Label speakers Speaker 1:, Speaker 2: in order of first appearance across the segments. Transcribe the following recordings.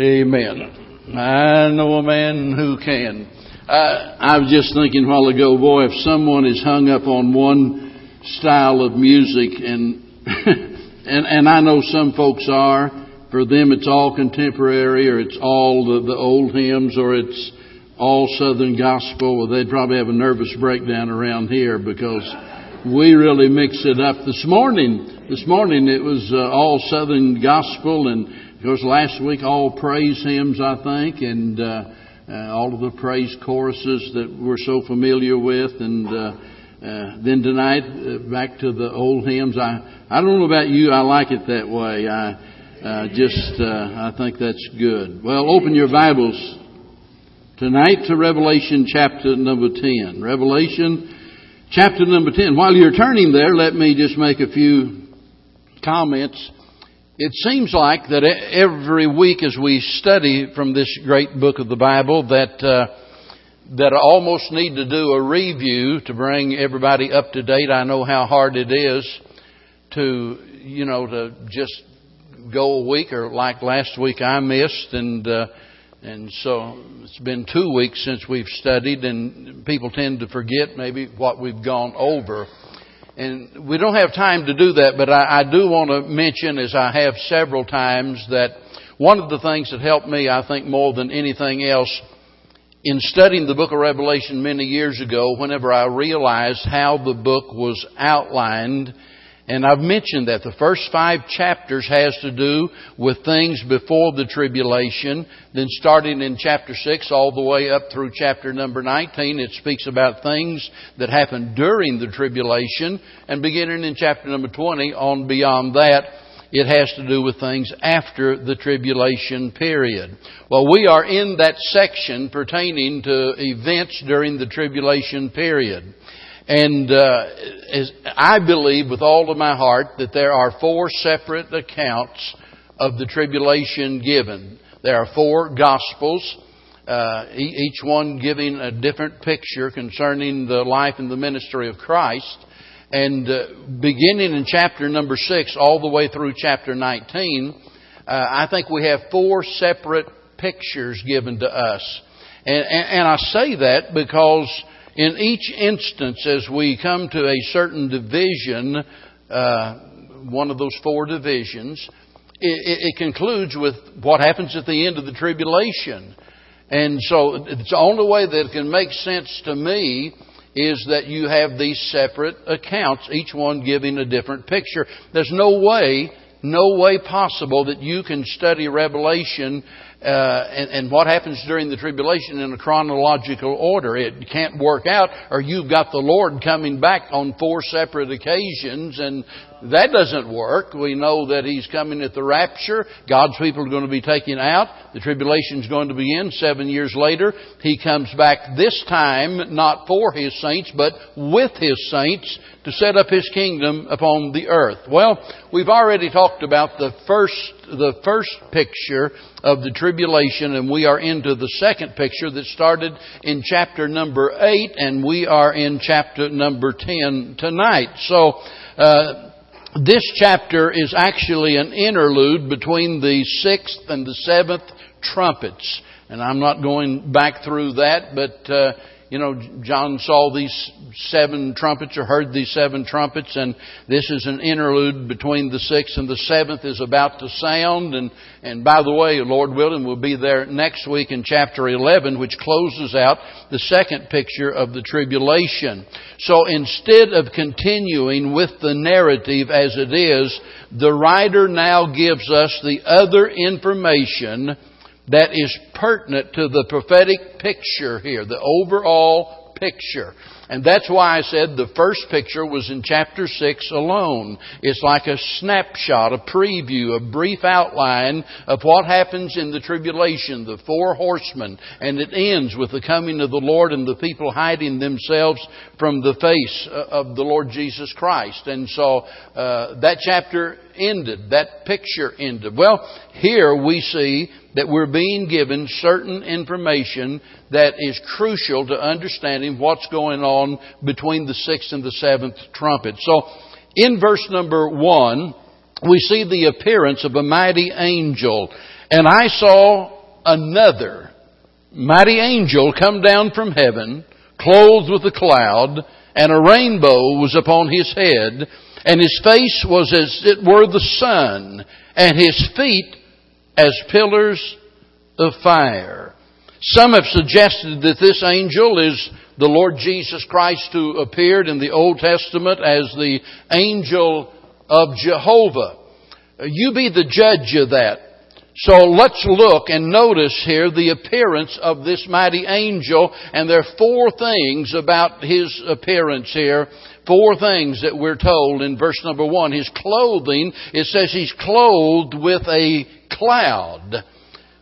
Speaker 1: Amen. I know a man who can. Uh, I was just thinking a while ago, boy, if someone is hung up on one style of music, and and and I know some folks are. For them, it's all contemporary, or it's all the, the old hymns, or it's all Southern gospel. Well, they'd probably have a nervous breakdown around here because we really mix it up. This morning, this morning it was uh, all Southern gospel, and of course last week all praise hymns, I think, and uh, uh, all of the praise choruses that we're so familiar with, and uh, uh, then tonight uh, back to the old hymns. I I don't know about you, I like it that way. I uh, just I think that's good. Well, open your Bibles tonight to Revelation chapter number ten. Revelation chapter number 10. While you're turning there, let me just make a few comments. It seems like that every week as we study from this great book of the Bible that uh, that I almost need to do a review to bring everybody up to date. I know how hard it is to you know to just go a week or like last week I missed and uh, and so it's been two weeks since we've studied, and people tend to forget maybe what we've gone over. And we don't have time to do that, but I, I do want to mention, as I have several times, that one of the things that helped me, I think, more than anything else, in studying the book of Revelation many years ago, whenever I realized how the book was outlined and I've mentioned that the first five chapters has to do with things before the tribulation. Then starting in chapter 6 all the way up through chapter number 19, it speaks about things that happened during the tribulation. And beginning in chapter number 20 on beyond that, it has to do with things after the tribulation period. Well, we are in that section pertaining to events during the tribulation period. And uh, I believe with all of my heart that there are four separate accounts of the tribulation given. There are four gospels, uh, each one giving a different picture concerning the life and the ministry of Christ. And uh, beginning in chapter number six all the way through chapter 19, uh, I think we have four separate pictures given to us. And, and, and I say that because in each instance, as we come to a certain division, uh, one of those four divisions, it, it, concludes with what happens at the end of the tribulation. And so the only way that it can make sense to me is that you have these separate accounts, each one giving a different picture. There's no way, no way possible that you can study Revelation uh, and, and, what happens during the tribulation in a chronological order. It can't work out, or you've got the Lord coming back on four separate occasions, and that doesn't work. We know that He's coming at the rapture. God's people are going to be taken out. The tribulation is going to begin seven years later. He comes back this time, not for His saints, but with His saints to set up His kingdom upon the earth. Well, we've already talked about the first, the first picture of the tribulation, and we are into the second picture that started in chapter number 8, and we are in chapter number 10 tonight. So, uh, this chapter is actually an interlude between the sixth and the seventh trumpets. And I'm not going back through that, but uh, you know, John saw these seven trumpets or heard these seven trumpets, and this is an interlude between the sixth and the seventh is about to sound. And, and by the way, Lord willing, we'll be there next week in chapter 11, which closes out the second picture of the tribulation. So instead of continuing with the narrative as it is, the writer now gives us the other information that is pertinent to the prophetic picture here, the overall picture. And that's why I said the first picture was in chapter 6 alone. It's like a snapshot, a preview, a brief outline of what happens in the tribulation, the four horsemen. And it ends with the coming of the Lord and the people hiding themselves from the face uh, of the Lord Jesus Christ. And so uh, that chapter ended, that picture ended. Well, here we see that we're being given certain information that is crucial to understanding what's going on between the sixth and the seventh trumpet. So, in verse number one, we see the appearance of a mighty angel. And I saw another mighty angel come down from heaven, clothed with a cloud, and a rainbow was upon his head, and his face was as it were the sun, and his feet as pillars of fire. Some have suggested that this angel is the Lord Jesus Christ who appeared in the Old Testament as the angel of Jehovah. You be the judge of that. So let's look and notice here the appearance of this mighty angel, and there are four things about his appearance here. Four things that we're told in verse number one. His clothing, it says he's clothed with a cloud.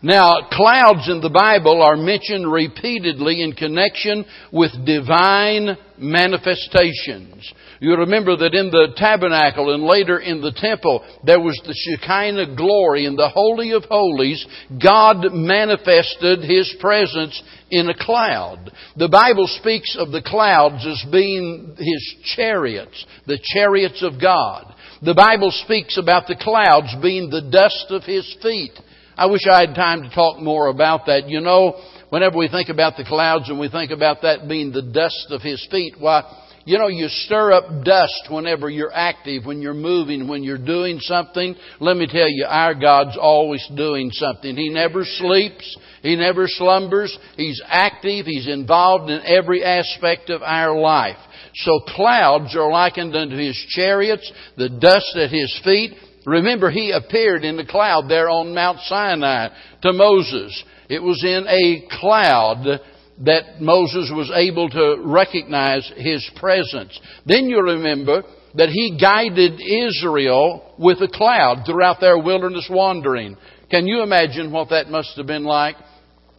Speaker 1: Now, clouds in the Bible are mentioned repeatedly in connection with divine manifestations. You remember that in the tabernacle and later in the temple, there was the Shekinah glory in the Holy of Holies. God manifested His presence in a cloud. The Bible speaks of the clouds as being His chariots, the chariots of God. The Bible speaks about the clouds being the dust of His feet. I wish I had time to talk more about that. You know, whenever we think about the clouds and we think about that being the dust of His feet, why, you know, you stir up dust whenever you're active, when you're moving, when you're doing something. Let me tell you, our God's always doing something. He never sleeps. He never slumbers. He's active. He's involved in every aspect of our life. So clouds are likened unto his chariots, the dust at his feet. Remember, he appeared in the cloud there on Mount Sinai to Moses. It was in a cloud that Moses was able to recognize his presence. Then you remember that he guided Israel with a cloud throughout their wilderness wandering. Can you imagine what that must have been like?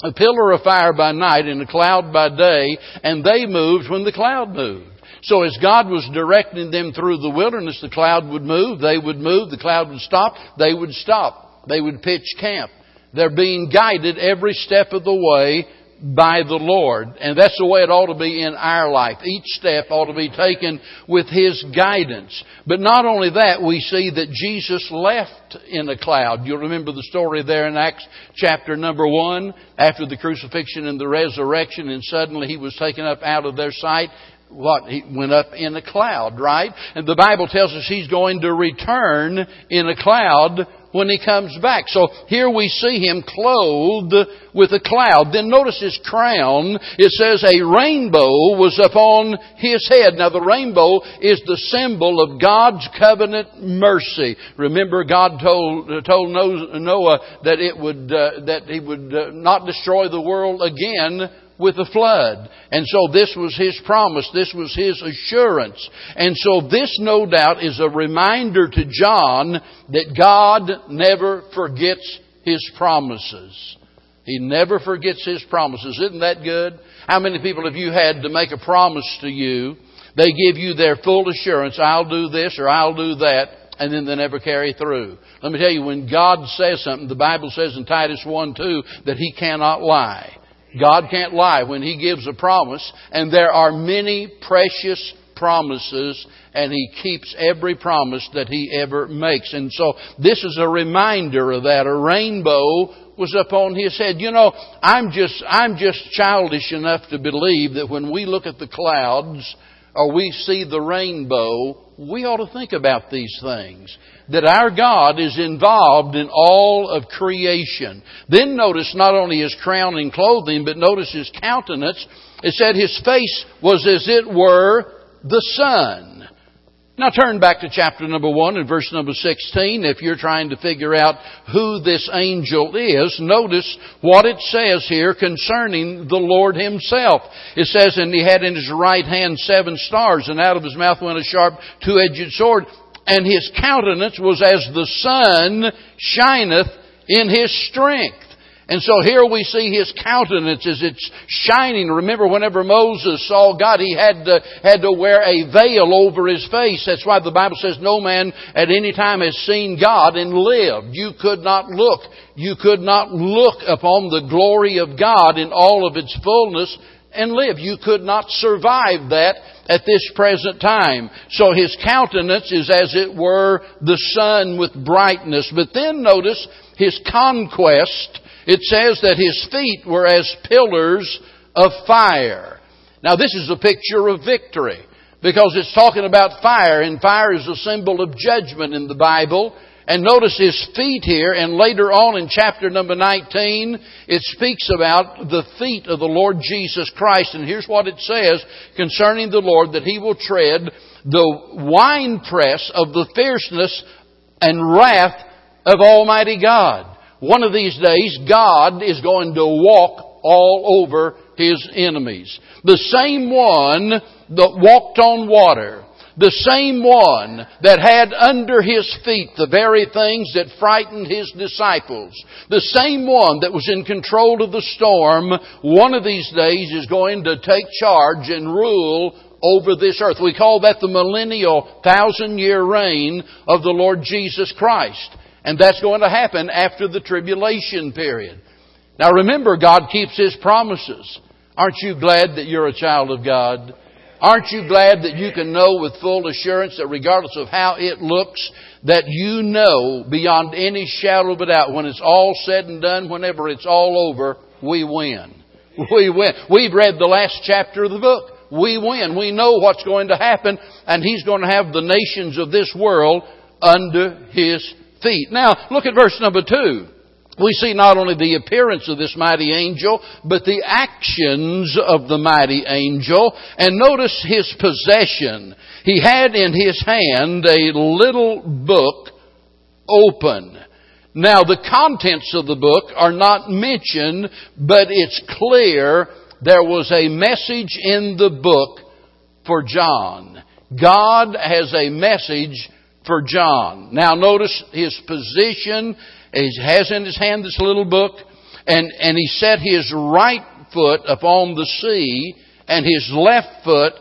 Speaker 1: A pillar of fire by night and a cloud by day, and they moved when the cloud moved. So as God was directing them through the wilderness, the cloud would move, they would move, the cloud would stop, they would stop. They would pitch camp. They're being guided every step of the way by the Lord. And that's the way it ought to be in our life. Each step ought to be taken with His guidance. But not only that, we see that Jesus left in a cloud. You'll remember the story there in Acts chapter number one, after the crucifixion and the resurrection, and suddenly He was taken up out of their sight what he went up in a cloud, right? And the Bible tells us he's going to return in a cloud when he comes back. So here we see him clothed with a cloud. Then notice his crown. It says a rainbow was upon his head. Now the rainbow is the symbol of God's covenant mercy. Remember God told, told Noah that it would, uh, that he would uh, not destroy the world again with the flood. And so this was His promise. This was His assurance. And so this, no doubt, is a reminder to John that God never forgets His promises. He never forgets His promises. Isn't that good? How many people have you had to make a promise to you? They give you their full assurance, I'll do this or I'll do that, and then they never carry through. Let me tell you, when God says something, the Bible says in Titus 1 2 that He cannot lie. God can't lie when He gives a promise, and there are many precious promises, and He keeps every promise that He ever makes. And so this is a reminder of that. A rainbow was upon His head. You know, I'm just, I'm just childish enough to believe that when we look at the clouds, or we see the rainbow, we ought to think about these things. That our God is involved in all of creation. Then notice not only his crown and clothing, but notice his countenance. It said his face was as it were the sun. Now turn back to chapter number one and verse number 16. If you're trying to figure out who this angel is, notice what it says here concerning the Lord himself. It says, and he had in his right hand seven stars, and out of his mouth went a sharp two-edged sword, and his countenance was as the sun shineth in his strength. And so here we see his countenance as it's shining. Remember, whenever Moses saw God, he had to, had to wear a veil over his face. That's why the Bible says no man at any time has seen God and lived. You could not look. You could not look upon the glory of God in all of its fullness and live. You could not survive that at this present time. So his countenance is as it were the sun with brightness. But then notice his conquest. It says that his feet were as pillars of fire. Now this is a picture of victory because it's talking about fire and fire is a symbol of judgment in the Bible. And notice his feet here, and later on in chapter number 19, it speaks about the feet of the Lord Jesus Christ. And here's what it says concerning the Lord, that he will tread the winepress of the fierceness and wrath of Almighty God. One of these days, God is going to walk all over his enemies. The same one that walked on water the same one that had under his feet the very things that frightened his disciples, the same one that was in control of the storm, one of these days is going to take charge and rule over this earth. We call that the millennial thousand year reign of the Lord Jesus Christ. And that's going to happen after the tribulation period. Now remember, God keeps His promises. Aren't you glad that you're a child of God? Aren't you glad that you can know with full assurance that regardless of how it looks, that you know beyond any shadow of a doubt when it's all said and done, whenever it's all over, we win. We win. We've read the last chapter of the book. We win. We know what's going to happen and He's going to have the nations of this world under His feet. Now, look at verse number two we see not only the appearance of this mighty angel, but the actions of the mighty angel. And notice his possession. He had in his hand a little book open. Now the contents of the book are not mentioned, but it's clear there was a message in the book for John. God has a message for John. Now notice his position he has in his hand this little book, and, and he set his right foot upon the sea and his left foot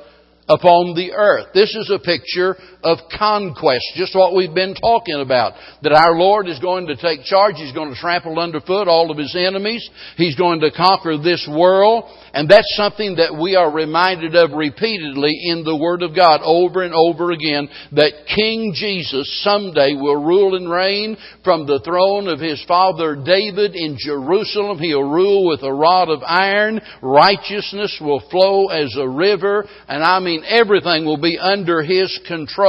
Speaker 1: upon the earth. This is a picture of conquest, just what we've been talking about. That our Lord is going to take charge. He's going to trample underfoot all of His enemies. He's going to conquer this world. And that's something that we are reminded of repeatedly in the Word of God over and over again, that King Jesus someday will rule and reign from the throne of His father David in Jerusalem. He'll rule with a rod of iron. Righteousness will flow as a river. And I mean everything will be under His control.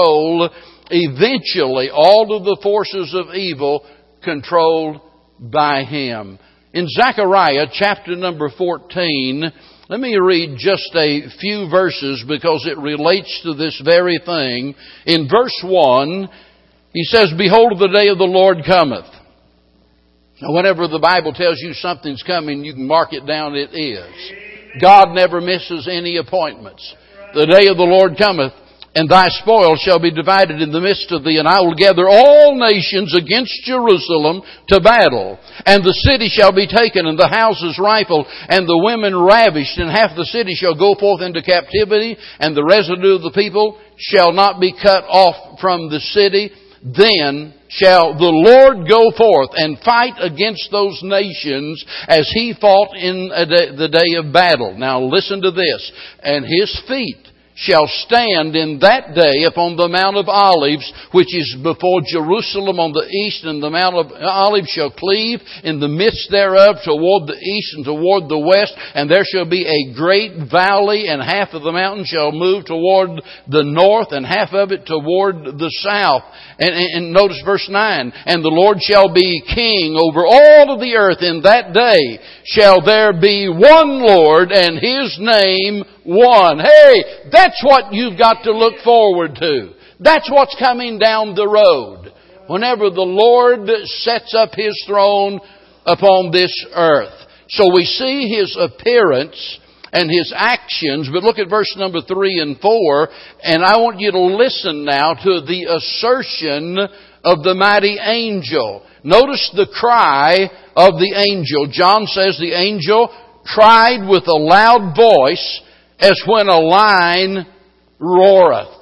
Speaker 1: Eventually, all of the forces of evil controlled by Him. In Zechariah chapter number 14, let me read just a few verses because it relates to this very thing. In verse 1, he says, Behold, the day of the Lord cometh. Now, whenever the Bible tells you something's coming, you can mark it down, it is. God never misses any appointments. The day of the Lord cometh and thy spoil shall be divided in the midst of thee, and I will gather all nations against Jerusalem to battle. And the city shall be taken, and the houses rifled, and the women ravished, and half the city shall go forth into captivity, and the residue of the people shall not be cut off from the city. Then shall the Lord go forth and fight against those nations as he fought in uh, the day of battle. Now listen to this. And his feet shall stand in that day upon the Mount of Olives, which is before Jerusalem on the east, and the Mount of Olives shall cleave in the midst thereof toward the east and toward the west, and there shall be a great valley, and half of the mountain shall move toward the north, and half of it toward the south. And, and, and notice verse 9, and the Lord shall be king over all of the earth in that day shall there be one Lord and His name one. Hey, that's what you've got to look forward to. That's what's coming down the road. Whenever the Lord sets up His throne upon this earth. So we see His appearance and His actions, but look at verse number three and four, and I want you to listen now to the assertion of the mighty angel. Notice the cry of the angel. John says the angel cried with a loud voice as when a lion roareth.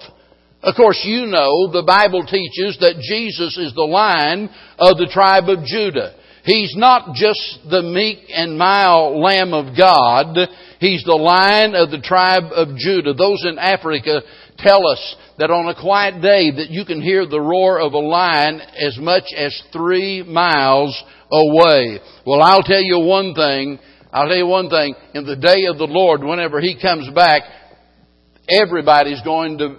Speaker 1: Of course, you know the Bible teaches that Jesus is the lion of the tribe of Judah. He's not just the meek and mild Lamb of God. He's the Lion of the tribe of Judah. Those in Africa tell us that on a quiet day that you can hear the roar of a lion as much as three miles away. Well, I'll tell you one thing. I'll tell you one thing. In the day of the Lord, whenever He comes back, everybody's going to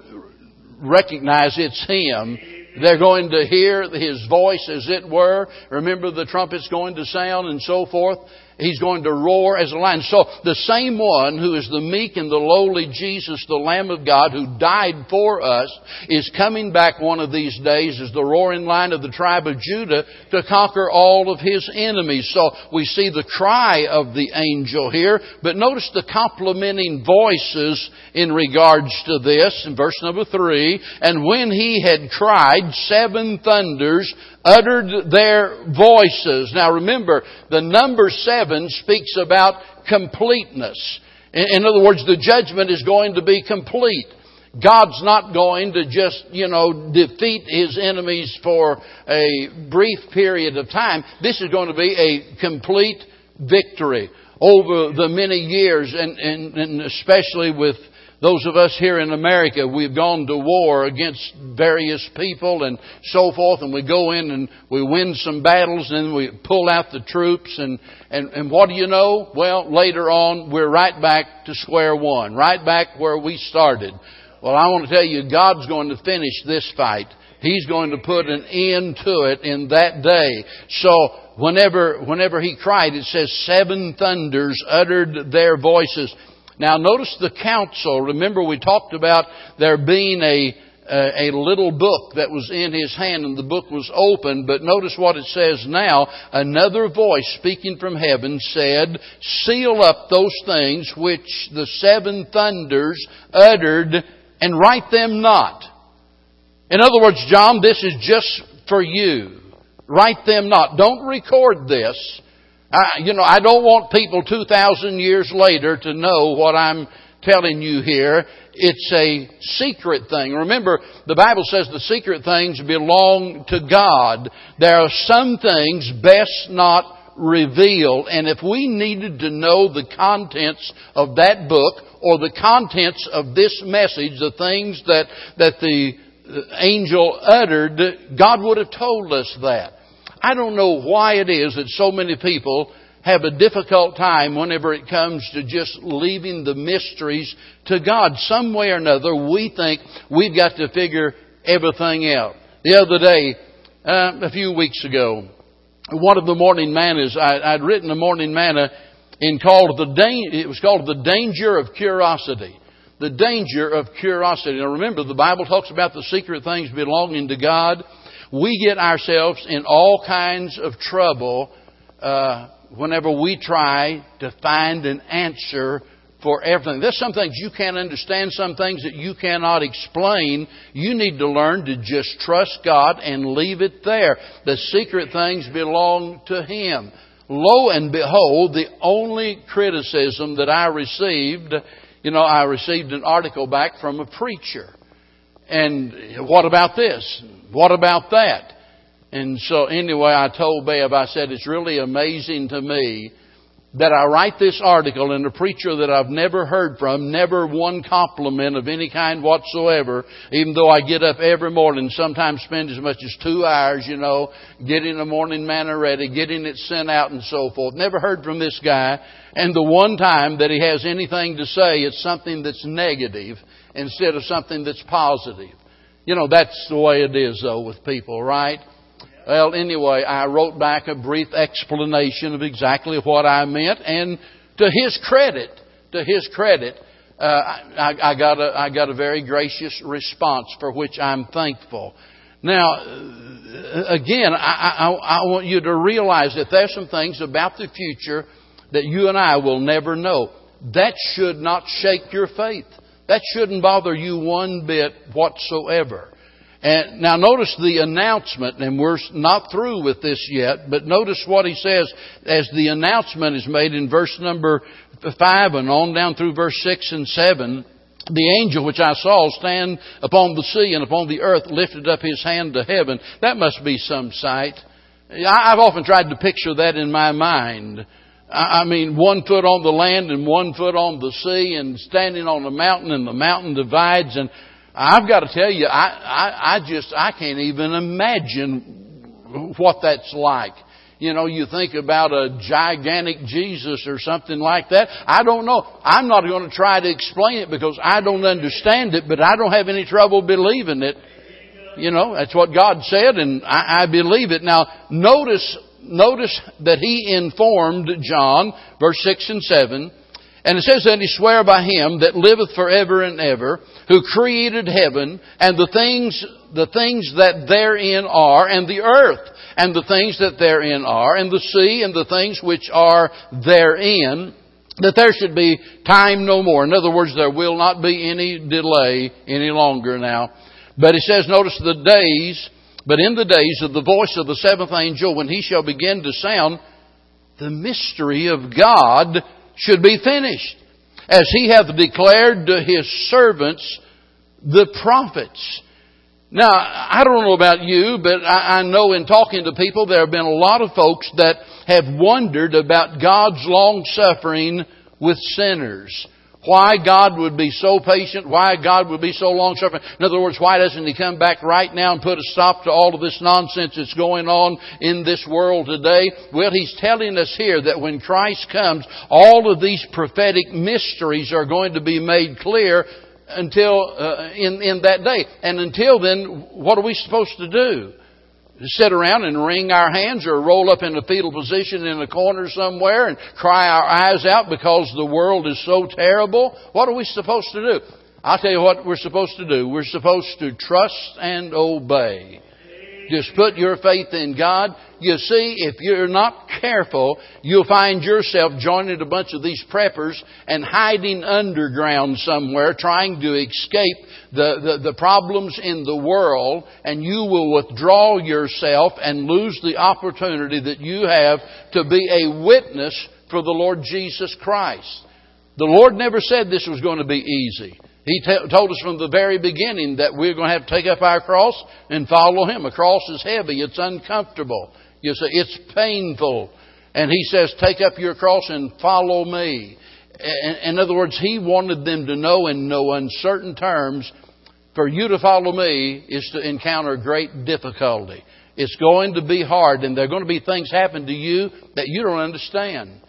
Speaker 1: recognize it's Him they're going to hear His voice as it were. Remember the trumpet's going to sound and so forth. He's going to roar as a lion. So the same one who is the meek and the lowly Jesus, the Lamb of God, who died for us, is coming back one of these days as the roaring lion of the tribe of Judah to conquer all of his enemies. So we see the cry of the angel here, but notice the complementing voices in regards to this in verse number three. And when he had cried, seven thunders uttered their voices. Now remember, the number seven speaks about completeness. In other words, the judgment is going to be complete. God's not going to just, you know, defeat his enemies for a brief period of time. This is going to be a complete victory over the many years and, and, and especially with those of us here in America, we've gone to war against various people and so forth, and we go in and we win some battles, and then we pull out the troops, and, and, and what do you know? Well, later on, we're right back to square one, right back where we started. Well, I want to tell you, God's going to finish this fight. He's going to put an end to it in that day. So, whenever, whenever he cried, it says seven thunders uttered their voices. Now notice the counsel. Remember we talked about there being a, a, a little book that was in his hand and the book was open, but notice what it says now. Another voice speaking from heaven said, seal up those things which the seven thunders uttered and write them not. In other words, John, this is just for you. Write them not. Don't record this. I, you know, I don't want people 2,000 years later to know what I'm telling you here. It's a secret thing. Remember, the Bible says the secret things belong to God. There are some things best not revealed. And if we needed to know the contents of that book or the contents of this message, the things that, that the uh, angel uttered, God would have told us that. I don't know why it is that so many people have a difficult time whenever it comes to just leaving the mysteries to God. Some way or another, we think we've got to figure everything out. The other day, uh, a few weeks ago, one of the morning mannas, I, would written a morning manna in called the, it was called the danger of curiosity. The danger of curiosity. Now remember, the Bible talks about the secret things belonging to God we get ourselves in all kinds of trouble uh, whenever we try to find an answer for everything. There's some things you can't understand, some things that you cannot explain. You need to learn to just trust God and leave it there. The secret things belong to Him. Lo and behold, the only criticism that I received, you know, I received an article back from a preacher. And what about this? What about that? And so anyway, I told Bev, I said, it's really amazing to me that I write this article and a preacher that I've never heard from, never one compliment of any kind whatsoever, even though I get up every morning, sometimes spend as much as two hours, you know, getting the morning manna ready, getting it sent out and so forth. Never heard from this guy. And the one time that he has anything to say, it's something that's negative instead of something that's positive. You know, that's the way it is, though, with people, right? Well, anyway, I wrote back a brief explanation of exactly what I meant, and to his credit, to his credit, uh, I, I, got a, I got a very gracious response for which I'm thankful. Now, uh, again, I, I, I want you to realize that there's some things about the future that you and I will never know. That should not shake your faith. That shouldn't bother you one bit whatsoever. And now notice the announcement, and we're not through with this yet, but notice what he says as the announcement is made in verse number 5 and on down through verse 6 and 7. The angel which I saw stand upon the sea and upon the earth lifted up his hand to heaven. That must be some sight. I've often tried to picture that in my mind. I mean, one foot on the land and one foot on the sea and standing on a mountain and the mountain divides and I've got to tell you, I, I, I just, I can't even imagine what that's like. You know, you think about a gigantic Jesus or something like that. I don't know. I'm not going to try to explain it because I don't understand it, but I don't have any trouble believing it. You know, that's what God said and I, I believe it. Now, notice, notice that He informed John, verse 6 and 7, and it says, that he swear by him that liveth forever and ever, who created heaven, and the things, the things that therein are, and the earth, and the things that therein are, and the sea, and the things which are therein, that there should be time no more. In other words, there will not be any delay any longer now. But he says, notice the days, but in the days of the voice of the seventh angel, when he shall begin to sound, the mystery of God should be finished, as he hath declared to his servants, the prophets. Now, I don't know about you, but I, know in talking to people, there have been a lot of folks that have wondered about God's long suffering with sinners. Why God would be so patient, why God would be so long suffering. In other words, why doesn't He come back right now and put a stop to all of this nonsense that's going on in this world today? Well, He's telling us here that when Christ comes, all of these prophetic mysteries are going to be made clear until uh, in in that day. And until then, what are we supposed to do? Sit around and wring our hands or roll up in a fetal position in a corner somewhere and cry our eyes out because the world is so terrible? What are we supposed to do? I'll tell you what we're supposed to do. We're supposed to trust and obey. Just put your faith in God. You see, if you're not careful, you'll find yourself joining a bunch of these preppers and hiding underground somewhere, trying to escape the, the, the problems in the world, and you will withdraw yourself and lose the opportunity that you have to be a witness for the Lord Jesus Christ. The Lord never said this was going to be easy. He t- told us from the very beginning that we're going to have to take up our cross and follow Him. A cross is heavy. It's uncomfortable. You say, it's painful. And He says, take up your cross and follow me. In other words, He wanted them to know in no uncertain terms, for you to follow me is to encounter great difficulty. It's going to be hard, and there are going to be things happen to you that you don't understand.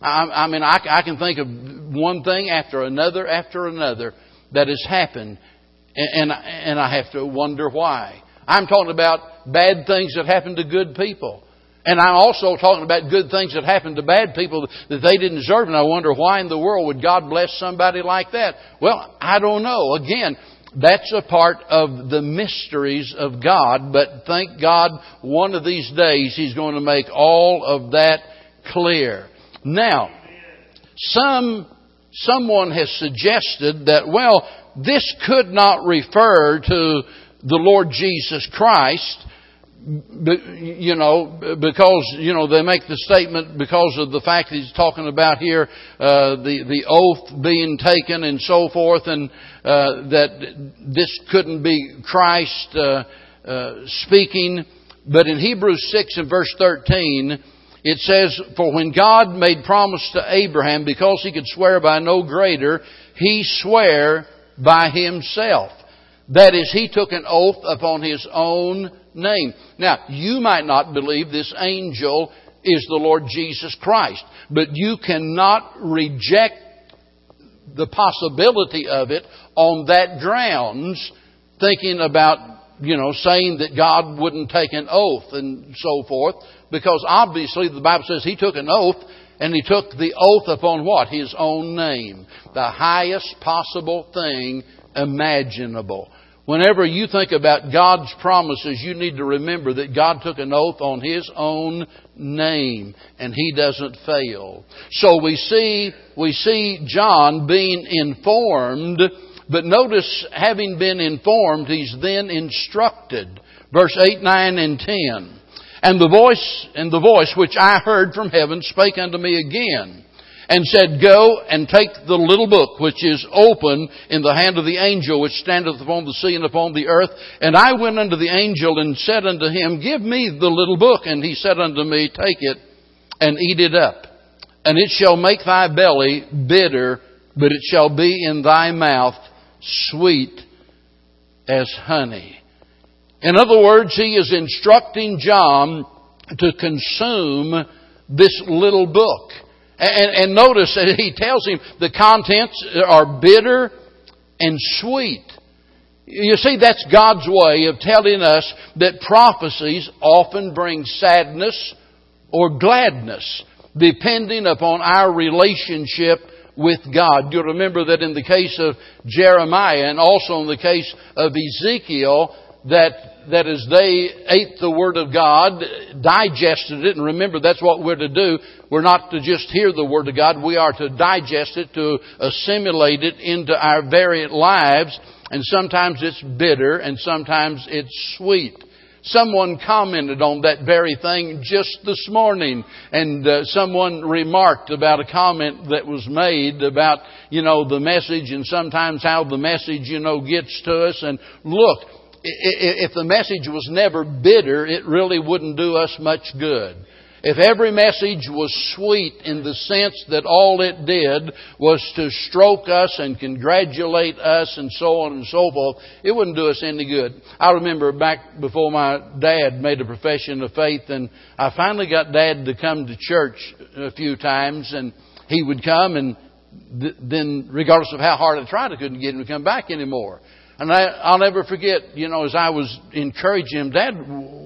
Speaker 1: I, mean, I can think of one thing after another after another that has happened, and, and, and I have to wonder why. I'm talking about bad things that happen to good people. And I'm also talking about good things that happen to bad people that they didn't deserve, and I wonder why in the world would God bless somebody like that? Well, I don't know. Again, that's a part of the mysteries of God, but thank God one of these days He's going to make all of that clear. Now, some someone has suggested that, well, this could not refer to the Lord Jesus Christ, you know, because, you know, they make the statement because of the fact that he's talking about here, uh, the, the oath being taken and so forth, and uh, that this couldn't be Christ uh, uh speaking. But in Hebrews 6 and verse 13, it says, For when God made promise to Abraham, because he could swear by no greater, he sware by himself. That is, he took an oath upon his own name. Now, you might not believe this angel is the Lord Jesus Christ, but you cannot reject the possibility of it on that grounds, thinking about you know, saying that God wouldn't take an oath and so forth, because obviously the Bible says he took an oath and he took the oath upon what? His own name. The highest possible thing imaginable. Whenever you think about God's promises, you need to remember that God took an oath on His own name, and He doesn't fail. So we see, we see John being informed but notice, having been informed, he's then instructed. Verse 8, 9, and 10. And the voice, and the voice which I heard from heaven spake unto me again, and said, Go and take the little book which is open in the hand of the angel which standeth upon the sea and upon the earth. And I went unto the angel and said unto him, Give me the little book. And he said unto me, Take it and eat it up. And it shall make thy belly bitter, but it shall be in thy mouth sweet as honey. In other words, he is instructing John to consume this little book. And, and notice that he tells him the contents are bitter and sweet. You see, that's God's way of telling us that prophecies often bring sadness or gladness, depending upon our relationship with God. You'll remember that in the case of Jeremiah and also in the case of Ezekiel, that, that as they ate the Word of God, digested it, and remember that's what we're to do. We're not to just hear the Word of God, we are to digest it, to assimilate it into our varied lives, and sometimes it's bitter and sometimes it's sweet. Someone commented on that very thing just this morning, and uh, someone remarked about a comment that was made about, you know, the message and sometimes how the message, you know, gets to us. And look, if the message was never bitter, it really wouldn't do us much good. If every message was sweet in the sense that all it did was to stroke us and congratulate us and so on and so forth, it wouldn't do us any good. I remember back before my dad made a profession of faith and I finally got dad to come to church a few times and he would come and then regardless of how hard I tried, I couldn't get him to come back anymore. And I, I'll never forget, you know, as I was encouraging him, Dad,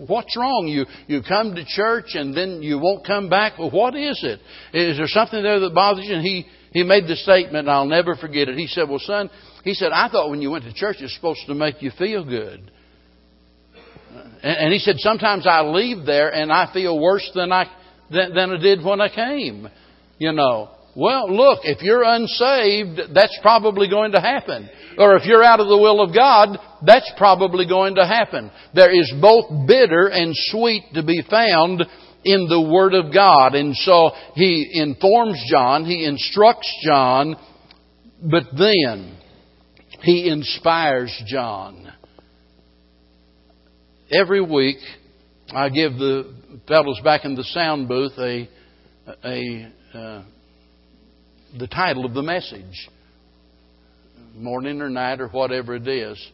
Speaker 1: what's wrong? You, you come to church and then you won't come back. Well, what is it? Is there something there that bothers you? And he, he made the statement, I'll never forget it. He said, well, son, he said, I thought when you went to church it was supposed to make you feel good. And, and he said, sometimes I leave there and I feel worse than I, than, than I did when I came. You know. Well, look, if you're unsaved, that's probably going to happen. Or if you're out of the will of God, that's probably going to happen. There is both bitter and sweet to be found in the Word of God. And so he informs John, he instructs John, but then he inspires John. Every week, I give the fellows back in the sound booth a, a uh, the title of the message, morning or night or whatever it is.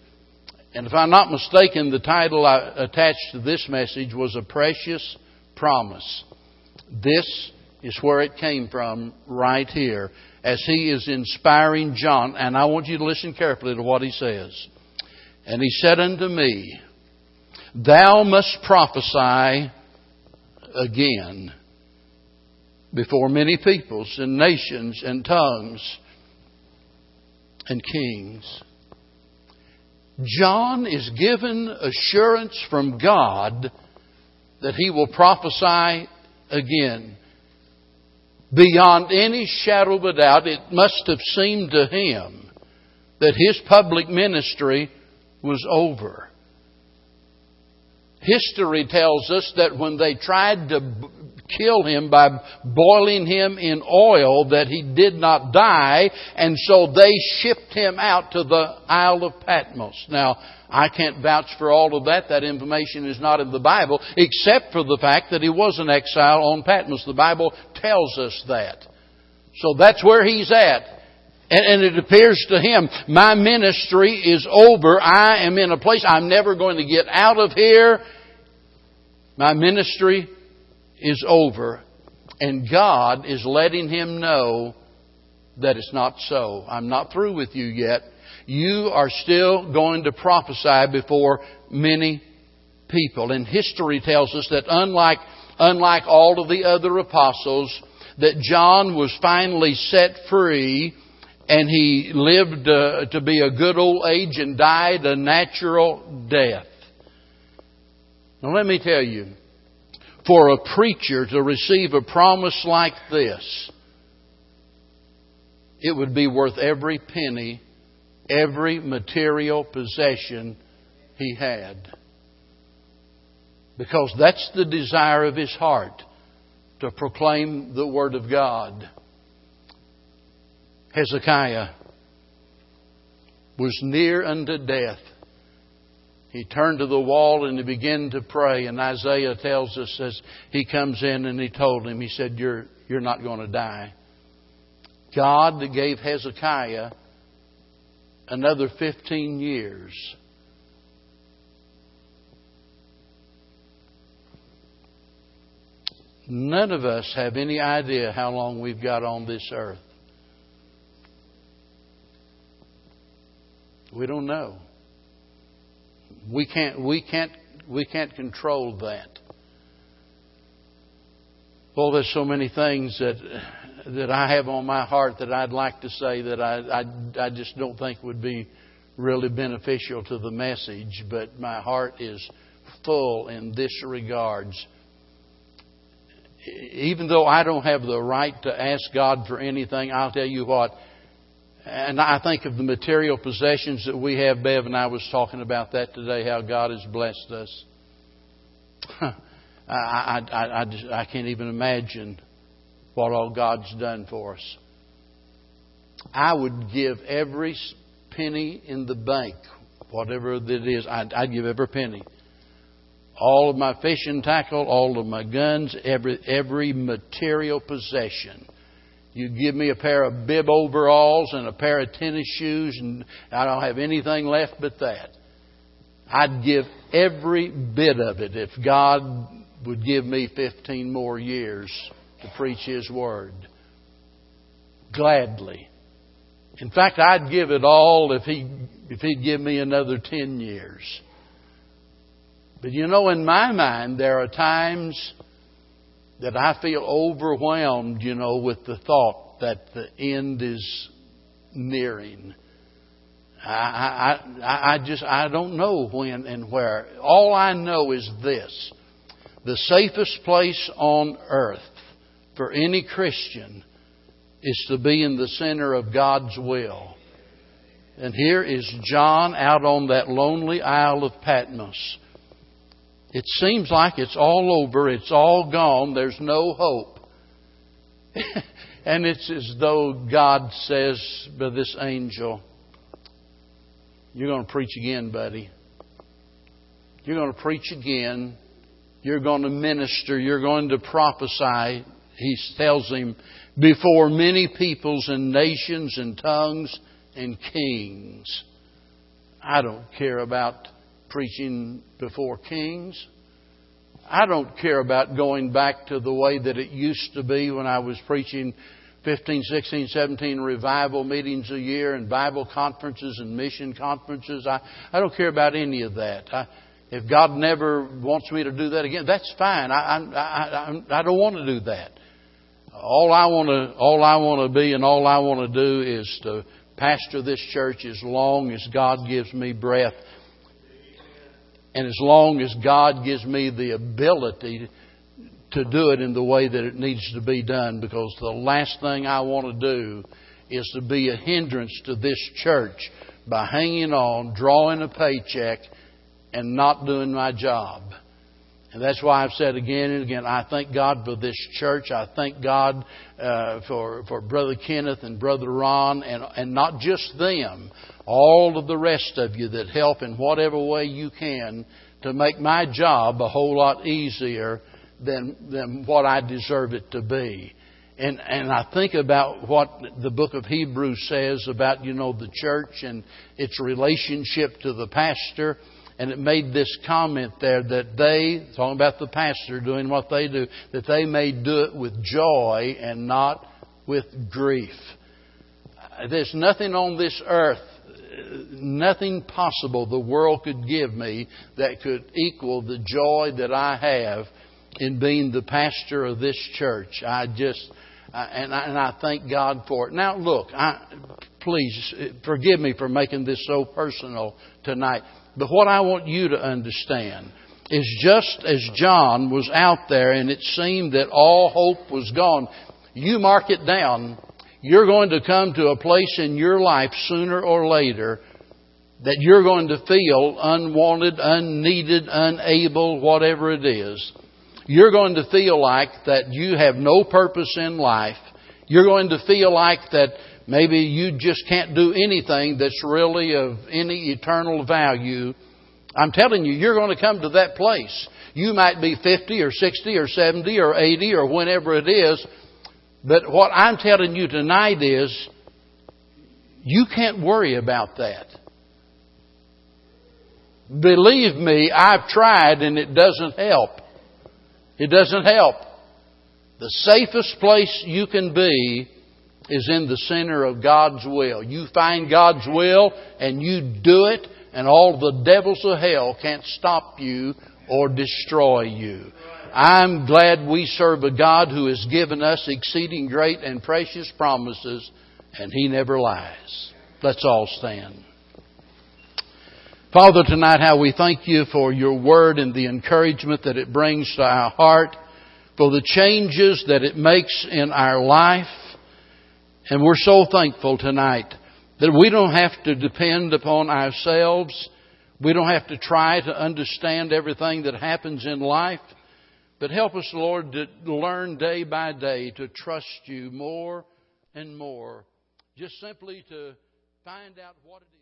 Speaker 1: And if I'm not mistaken, the title I attached to this message was A Precious Promise. This is where it came from right here as he is inspiring John. And I want you to listen carefully to what he says. And he said unto me, Thou must prophesy again before many peoples and nations and tongues and kings. John is given assurance from God that he will prophesy again. Beyond any shadow of a doubt, it must have seemed to him that his public ministry was over. History tells us that when they tried to kill him by boiling him in oil that he did not die, and so they shipped him out to the Isle of Patmos. Now, I can't vouch for all of that. That information is not in the Bible, except for the fact that he was an exile on Patmos. The Bible tells us that. So that's where he's at. And, it appears to him, my ministry is over. I am in a place I'm never going to get out of here. My ministry is over. And God is letting him know that it's not so. I'm not through with you yet. You are still going to prophesy before many people. And history tells us that unlike, unlike all of the other apostles, that John was finally set free and he lived uh, to be a good old age and died a natural death. Now let me tell you, for a preacher to receive a promise like this, it would be worth every penny, every material possession he had. Because that's the desire of his heart to proclaim the Word of God. Hezekiah was near unto death, he turned to the wall and he began to pray. And Isaiah tells us as he comes in and he told him, he said, You're, you're not going to die. God gave Hezekiah another 15 years. None of us have any idea how long we've got on this earth. We don't know. We can't, we can't, we can't control that. Well, there's so many things that that I have on my heart that I'd like to say that I, I, I just don't think would be really beneficial to the message, but my heart is full in this regards. Even though I don't have the right to ask God for anything, I'll tell you what, and I think of the material possessions that we have. Bev and I was talking about that today, how God has blessed us. I, I, I, I, just, I can't even imagine what all God's done for us. I would give every penny in the bank, whatever it is, I'd, I'd give every penny. All of my fishing tackle, all of my guns, every every material possession you give me a pair of bib overalls and a pair of tennis shoes, and I don't have anything left but that. I'd give every bit of it if God would give me 15 more years to preach His Word. Gladly. In fact, I'd give it all if He if He'd give me another 10 years. But you know, in my mind, there are times that I feel overwhelmed, you know, with the thought that the end is nearing. I, I, I just, I don't know when and where. All I know is this. The safest place on earth for any Christian is to be in the center of God's will. And here is John out on that lonely Isle of Patmos it seems like it's all over, it's all gone, there's no hope. and it's as though God says by this angel, You're going to preach again, buddy. You're going to preach again. You're going to minister. You're going to prophesy. He tells him, before many peoples and nations and tongues and kings. I don't care about preaching before kings. I don't care about going back to the way that it used to be when I was preaching 15, 16, 17 revival meetings a year and Bible conferences and mission conferences. I, I don't care about any of that. I, if God never wants me to do that again, that's fine. I, I, I, I don't want to do that. All I want to, all I want to be and all I want to do is to pastor this church as long as God gives me breath and as long as God gives me the ability to do it in the way that it needs to be done, because the last thing I want to do is to be a hindrance to this church by hanging on, drawing a paycheck, and not doing my job. And that's why I've said again and again, I thank God for this church. I thank God uh, for, for Brother Kenneth and Brother Ron, and, and not just them, all of the rest of you that help in whatever way you can to make my job a whole lot easier than, than what I deserve it to be. And, and I think about what the book of Hebrews says about, you know, the church and its relationship to the pastor and it made this comment there that they, talking about the pastor doing what they do, that they may do it with joy and not with grief. There's nothing on this earth, nothing possible the world could give me that could equal the joy that I have in being the pastor of this church. I just, and I, and I thank God for it. Now, look, I, please forgive me for making this so personal tonight. But what I want you to understand is just as John was out there and it seemed that all hope was gone, you mark it down. You're going to come to a place in your life sooner or later that you're going to feel unwanted, unneeded, unable, whatever it is. You're going to feel like that you have no purpose in life. You're going to feel like that maybe you just can't do anything that's really of any eternal value. I'm telling you, you're going to come to that place. You might be 50 or 60 or 70 or 80 or whenever it is. But what I'm telling you tonight is, you can't worry about that. Believe me, I've tried and it doesn't help. It doesn't help. The safest place you can be is in the center of God's will. You find God's will and you do it, and all the devils of hell can't stop you or destroy you. I'm glad we serve a God who has given us exceeding great and precious promises, and He never lies. Let's all stand. Father, tonight how we thank you for your word and the encouragement that it brings to our heart, for the changes that it makes in our life. And we're so thankful tonight that we don't have to depend upon ourselves. We don't have to try to understand everything that happens in life. But help us, Lord, to learn day by day to trust you more and more. Just simply to find out what it is.